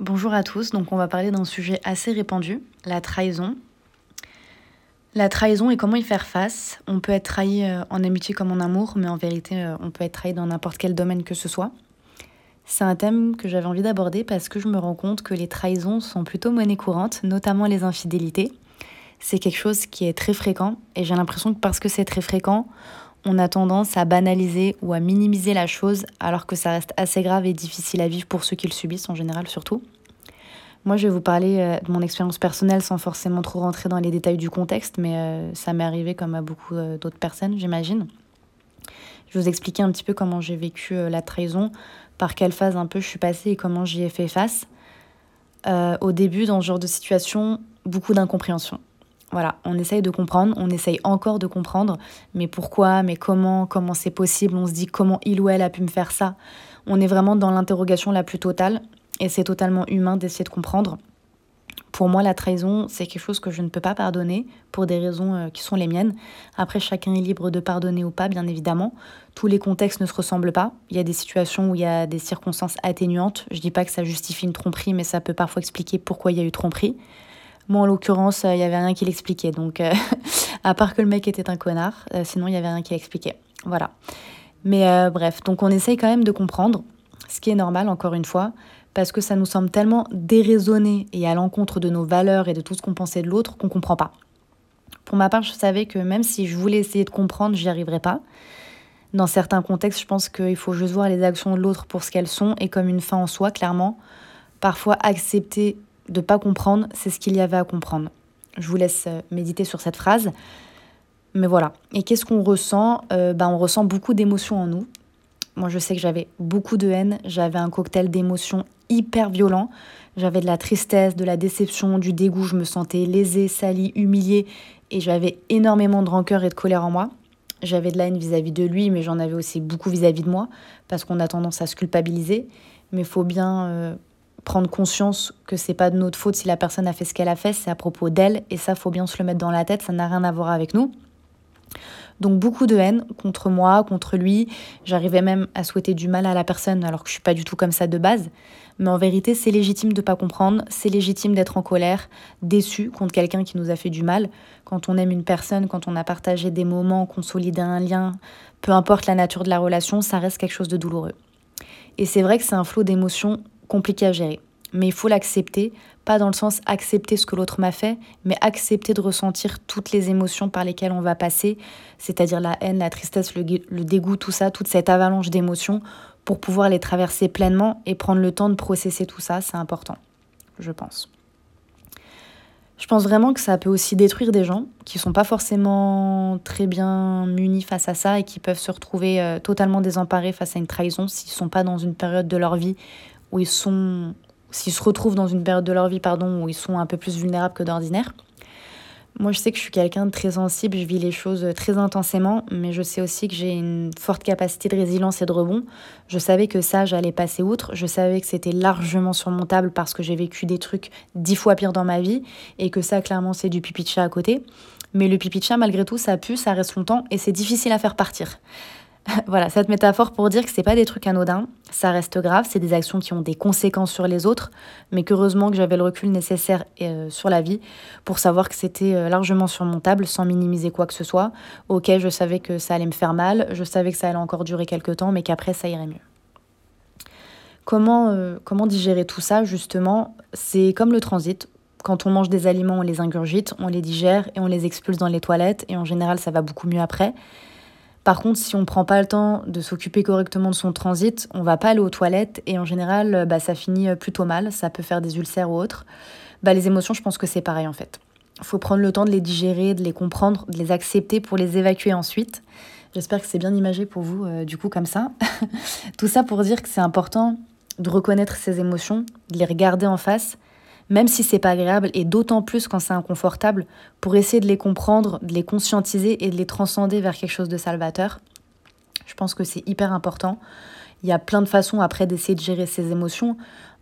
Bonjour à tous, donc on va parler d'un sujet assez répandu, la trahison. La trahison et comment y faire face. On peut être trahi euh, en amitié comme en amour, mais en vérité euh, on peut être trahi dans n'importe quel domaine que ce soit. C'est un thème que j'avais envie d'aborder parce que je me rends compte que les trahisons sont plutôt monnaie courante, notamment les infidélités. C'est quelque chose qui est très fréquent et j'ai l'impression que parce que c'est très fréquent, on a tendance à banaliser ou à minimiser la chose alors que ça reste assez grave et difficile à vivre pour ceux qui le subissent en général surtout. Moi, je vais vous parler euh, de mon expérience personnelle sans forcément trop rentrer dans les détails du contexte, mais euh, ça m'est arrivé comme à beaucoup euh, d'autres personnes, j'imagine. Je vais vous expliquer un petit peu comment j'ai vécu la trahison, par quelle phase un peu je suis passée et comment j'y ai fait face. au début, dans ce genre de situation, beaucoup d'incompréhension. Voilà, on essaye de comprendre, on essaye encore de comprendre, mais pourquoi, mais comment, comment c'est possible, on se dit comment il ou elle a pu me faire ça? On est vraiment dans l'interrogation la plus totale, et c'est totalement humain d'essayer de comprendre. Pour moi, la trahison, c'est quelque chose que je ne peux pas pardonner pour des raisons euh, qui sont les miennes. Après, chacun est libre de pardonner ou pas, bien évidemment. Tous les contextes ne se ressemblent pas. Il y a des situations où il y a des circonstances atténuantes. Je dis pas que ça justifie une tromperie, mais ça peut parfois expliquer pourquoi il y a eu tromperie. Moi, en l'occurrence, euh, il n'y avait rien qui l'expliquait. Donc, euh, à part que le mec était un connard, euh, sinon, il n'y avait rien qui l'expliquait. Voilà. Mais bref, donc on essaye quand même de comprendre, ce qui est normal, encore une fois, parce que ça nous semble tellement déraisonné et à l'encontre de nos valeurs et de tout ce qu'on pensait de l'autre qu'on ne comprend pas. Pour ma part, je savais que même si je voulais essayer de comprendre, j'y arriverais pas. Dans certains contextes, je pense qu'il faut juste voir les actions de l'autre pour ce qu'elles sont et comme une fin en soi, clairement. Parfois, accepter de pas comprendre, c'est ce qu'il y avait à comprendre. Je vous laisse euh, méditer sur cette phrase. Mais voilà. Et qu'est-ce qu'on ressent? Bah, On ressent beaucoup d'émotions en nous. Moi, je sais que j'avais beaucoup de haine. J'avais un cocktail d'émotions hyper violent. J'avais de la tristesse, de la déception, du dégoût. Je me sentais lésée, salie, humiliée. Et j'avais énormément de rancœur et de colère en moi. J'avais de la haine vis-à-vis de lui, mais j'en avais aussi beaucoup vis-à-vis de moi, parce qu'on a tendance à se culpabiliser. Mais il faut bien euh, prendre conscience que c'est pas de notre faute si la personne a fait ce qu'elle a fait, c'est à propos d'elle et ça faut bien se le mettre dans la tête, ça n'a rien à voir avec nous. Donc beaucoup de haine contre moi, contre lui. J'arrivais même à souhaiter du mal à la personne alors que je suis pas du tout comme ça de base. Mais en vérité, c'est légitime de pas comprendre, c'est légitime d'être en colère, déçu contre quelqu'un qui nous a fait du mal. Quand on aime une personne, quand on a partagé des moments, consolidé un lien, peu importe la nature de la relation, ça reste quelque chose de douloureux. Et c'est vrai que c'est un flot d'émotions compliqué à gérer. Mais il faut l'accepter, pas dans le sens accepter ce que l'autre m'a fait, mais accepter de ressentir toutes les émotions par lesquelles on va passer, c'est-à-dire la haine, la tristesse, le, dégoût, tout ça, toute cette avalanche d'émotions, pour pouvoir les traverser pleinement et prendre le temps de processer tout ça, c'est important, je pense. Je pense vraiment que ça peut aussi détruire des gens qui sont pas forcément très bien munis face à ça et qui peuvent se retrouver euh, totalement désemparés face à une trahison s'ils sont pas dans une période de leur vie où ils sont, s'ils se retrouvent dans une période de leur vie, pardon, où ils sont un peu plus vulnérables que d'ordinaire. Moi, je sais que je suis quelqu'un de très sensible, je vis les choses très intensément, mais je sais aussi que j'ai une forte capacité de résilience et de rebond. Je savais que ça, j'allais passer outre. Je savais que c'était largement surmontable parce que j'ai vécu des trucs dix fois pires dans ma vie et que ça, clairement, c'est du pipi de chat à côté. Mais le pipi de chat, malgré tout, ça pue, ça reste longtemps et c'est difficile à faire partir. voilà, cette métaphore pour dire que c'est pas des trucs anodins, ça reste grave, c'est des actions qui ont des conséquences sur les autres, mais qu'heureusement que j'avais le recul nécessaire euh, sur la vie pour savoir que c'était euh, largement surmontable sans minimiser quoi que ce soit. Ok, je savais que ça allait me faire mal, je savais que ça allait encore durer quelques temps, mais qu'après ça irait mieux. Comment, euh, comment digérer tout ça justement? C'est comme le transit. Quand on mange des aliments, on les ingurgite, on les digère et on les expulse dans les toilettes, et en général ça va beaucoup mieux après. Par contre, si on ne prend pas le temps de s'occuper correctement de son transit, on va pas aller aux toilettes et en général, bah, ça finit euh, plutôt mal, ça peut faire des ulcères ou autre. Bah, les émotions, je pense que c'est pareil en fait. Il faut prendre le temps de les digérer, de les comprendre, de les accepter pour les évacuer ensuite. J'espère que c'est bien imagé pour vous, euh, du coup, comme ça. Tout ça pour dire que c'est important de reconnaître ses émotions, de les regarder en face même si c'est pas agréable, et d'autant plus quand c'est inconfortable, pour essayer de les comprendre, de les conscientiser et de les transcender vers quelque chose de salvateur. Je pense que c'est hyper important. Il y a plein de façons après d'essayer de gérer ses émotions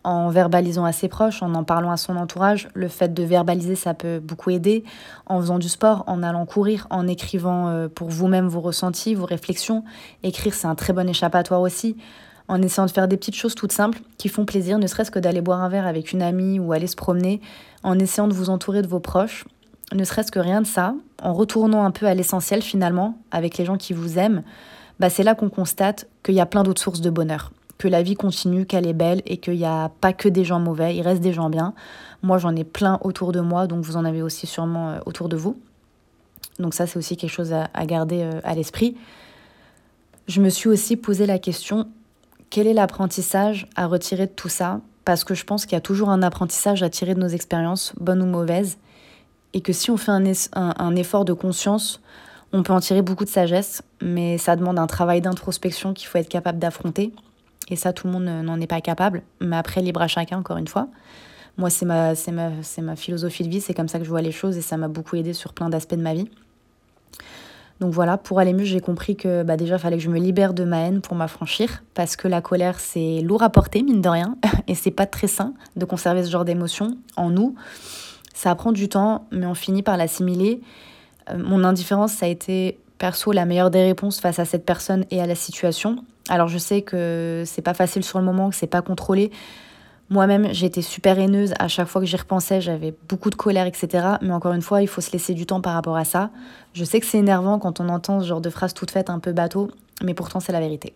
en verbalisant à ses proches, en en parlant à son entourage. Le fait de verbaliser, ça peut beaucoup aider. En faisant du sport, en allant courir, en écrivant euh, pour vous-même vos ressentis, vos réflexions. Écrire, c'est un très bon échappatoire aussi. En essayant de faire des petites choses toutes simples qui font plaisir, ne serait-ce que d'aller boire un verre avec une amie ou aller se promener, en essayant de vous entourer de vos proches, ne serait-ce que rien de ça, en retournant un peu à l'essentiel finalement, avec les gens qui vous aiment, bah c'est là qu'on constate qu'il y a plein d'autres sources de bonheur, que la vie continue, qu'elle est belle et qu'il n'y a pas que des gens mauvais, il reste des gens bien. Moi j'en ai plein autour de moi, donc vous en avez aussi sûrement euh, autour de vous. Donc ça c'est aussi quelque chose à, garder euh, à l'esprit. Je me suis aussi posé la question, quel est l'apprentissage à retirer de tout ça? Parce que je pense qu'il y a toujours un apprentissage à tirer de nos expériences, bonnes ou mauvaises, et que si on fait un, effort de conscience, on peut en tirer beaucoup de sagesse, mais ça demande un travail d'introspection qu'il faut être capable d'affronter. Et ça, tout le monde n'en est pas capable. Mais après, libre à chacun, encore une fois. Moi, c'est ma, ma, ma philosophie de vie, c'est comme ça que je vois les choses et ça m'a beaucoup aidé sur plein d'aspects de ma vie. Donc voilà, pour aller mieux, j'ai compris que bah, déjà, il fallait que je me libère de ma haine pour m'affranchir, parce que la colère, c'est lourd à porter, mine de rien, et c'est pas très sain de conserver ce genre d'émotion en nous. Ça prend du temps, mais on finit par l'assimiler. Euh, mon indifférence, ça a été perso la meilleure des réponses face à cette personne et à la situation. Alors je sais que c'est pas facile sur le moment, que c'est pas contrôlé. Moi-même, j'étais super haineuse. À chaque fois que j'y repensais, j'avais beaucoup de colère, etc. Mais encore une fois, il faut se laisser du temps par rapport à ça. Je sais que c'est énervant quand on entend ce genre de phrase toute faite un peu bateau, mais pourtant c'est la vérité.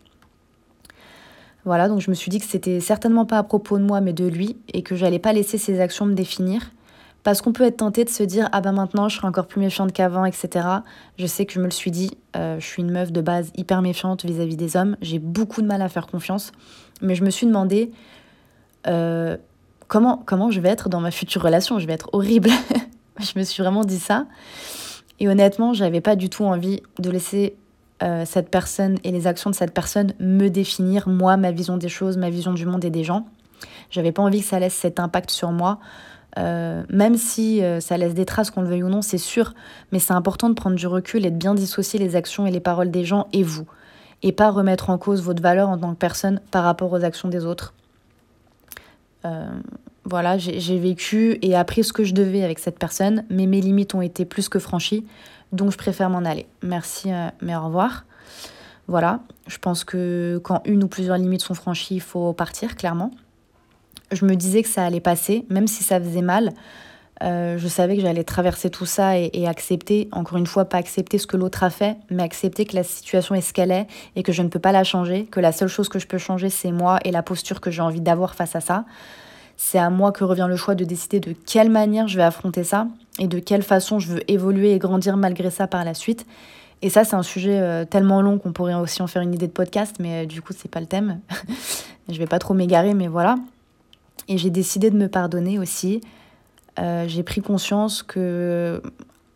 Voilà, donc je me suis dit que c'était certainement pas à propos de moi, mais de lui, et que j'allais pas laisser ses actions me définir. Parce qu'on peut être tenté de se dire ah ben maintenant je serai encore plus méchante qu'avant, etc. Je sais que je me le suis dit, euh, je suis une meuf de base hyper méfiante vis-à-vis des hommes, j'ai beaucoup de mal à faire confiance, mais je me suis demandé euh, comment, comment je vais être dans ma future relation, je vais être horrible. je me suis vraiment dit ça. Et honnêtement, j'avais pas du tout envie de laisser euh, cette personne et les actions de cette personne me définir, moi, ma vision des choses, ma vision du monde et des gens. J'avais pas envie que ça laisse cet impact sur moi. Euh, même si ça laisse des traces, qu'on le veuille ou non, c'est sûr, mais c'est important de prendre du recul et de bien dissocier les actions et les paroles des gens et vous, et pas remettre en cause votre valeur en tant que personne par rapport aux actions des autres. Euh, voilà, j'ai vécu et appris ce que je devais avec cette personne, mais mes limites ont été plus que franchies, donc je préfère m'en aller. Merci, mais au revoir. Voilà, je pense que quand une ou plusieurs limites sont franchies, il faut partir, clairement je me disais que ça allait passer, même si ça faisait mal. Euh, je savais que j'allais traverser tout ça et, accepter, encore une fois, pas accepter ce que l'autre a fait, mais accepter que la situation est ce qu'elle est et que je ne peux pas la changer, que la seule chose que je peux changer, c'est moi et la posture que j'ai envie d'avoir face à ça. C'est à moi que revient le choix de décider de quelle manière je vais affronter ça et de quelle façon je veux évoluer et grandir malgré ça par la suite. Et ça, c'est un sujet euh, tellement long qu'on pourrait aussi en faire une idée de podcast, mais euh, du coup, c'est pas le thème. je vais pas trop m'égarer, mais voilà. Et j'ai décidé de me pardonner aussi. Euh, j'ai pris conscience que,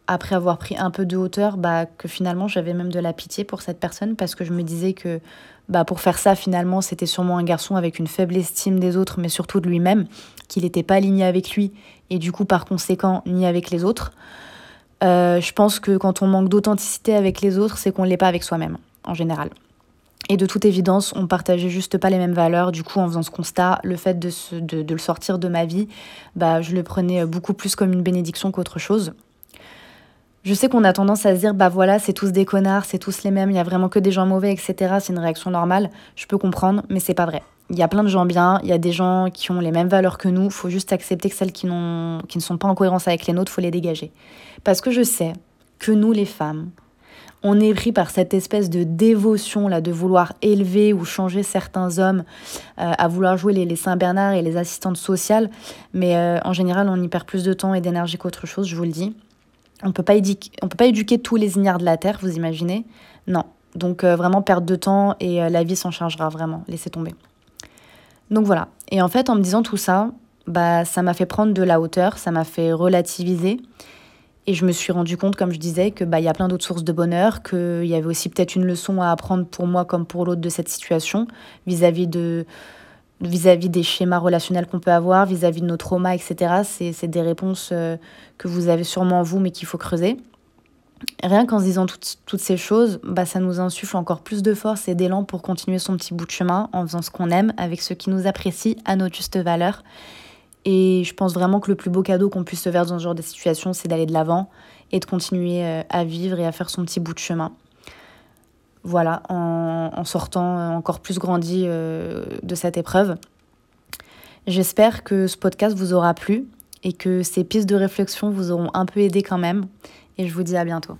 après avoir pris un peu de hauteur, bah, que finalement j'avais même de la pitié pour cette personne parce que je me disais que bah, pour faire ça, finalement, c'était sûrement un garçon avec une faible estime des autres, mais surtout de lui-même, qu'il n'était pas aligné avec lui et du coup, par conséquent, ni avec les autres. Euh, je pense que quand on manque d'authenticité avec les autres, c'est qu'on ne l'est pas avec soi-même, en général. Et de toute évidence, on partageait juste pas les mêmes valeurs. Du coup, en faisant ce constat, le fait de, de, le sortir de ma vie, bah, je le prenais beaucoup plus comme une bénédiction qu'autre chose. Je sais qu'on a tendance à se dire, bah voilà, c'est tous des connards, c'est tous les mêmes, il y a vraiment que des gens mauvais, etc. C'est une réaction normale. Je peux comprendre, mais c'est pas vrai. Il y a plein de gens bien, il y a des gens qui ont les mêmes valeurs que nous. Faut juste accepter que celles qui, qui ne sont pas en cohérence avec les nôtres, faut les dégager. Parce que je sais que nous, les femmes, on est pris par cette espèce de dévotion là de vouloir élever ou changer certains hommes, euh, à vouloir jouer les, Saint-Bernard et les assistantes sociales, mais euh, en général on y perd plus de temps et d'énergie qu'autre chose, je vous le dis. On peut pas on peut pas éduquer tous les ignares de la terre, vous imaginez Non. Donc euh, vraiment perdre de temps et la vie s'en chargera vraiment, laissez tomber. Donc voilà. Et en fait en me disant tout ça, bah ça m'a fait prendre de la hauteur, ça m'a fait relativiser. Et je me suis rendu compte, comme je disais, que bah y a plein d'autres sources de bonheur, qu'il y avait aussi peut-être une leçon à apprendre pour moi comme pour l'autre de cette situation vis-à-vis de vis-à-vis des schémas relationnels qu'on peut avoir, vis-à-vis de nos traumas, etc. C'est des réponses euh, que vous avez sûrement vous, mais qu'il faut creuser. Rien qu'en se disant toutes, toutes ces choses, bah, ça nous insuffle encore plus de force et d'élan pour continuer son petit bout de chemin en faisant ce qu'on aime, avec ceux qui nous apprécient à notre juste valeur et je pense vraiment que le plus beau cadeau qu'on puisse se faire dans ce genre de situation, c'est d'aller de l'avant et de continuer euh, à vivre et à faire son petit bout de chemin. Voilà, en, en sortant encore plus grandi euh, de cette épreuve. J'espère que ce podcast vous aura plu et que ces pistes de réflexion vous auront un peu aidé quand même. Et je vous dis à bientôt.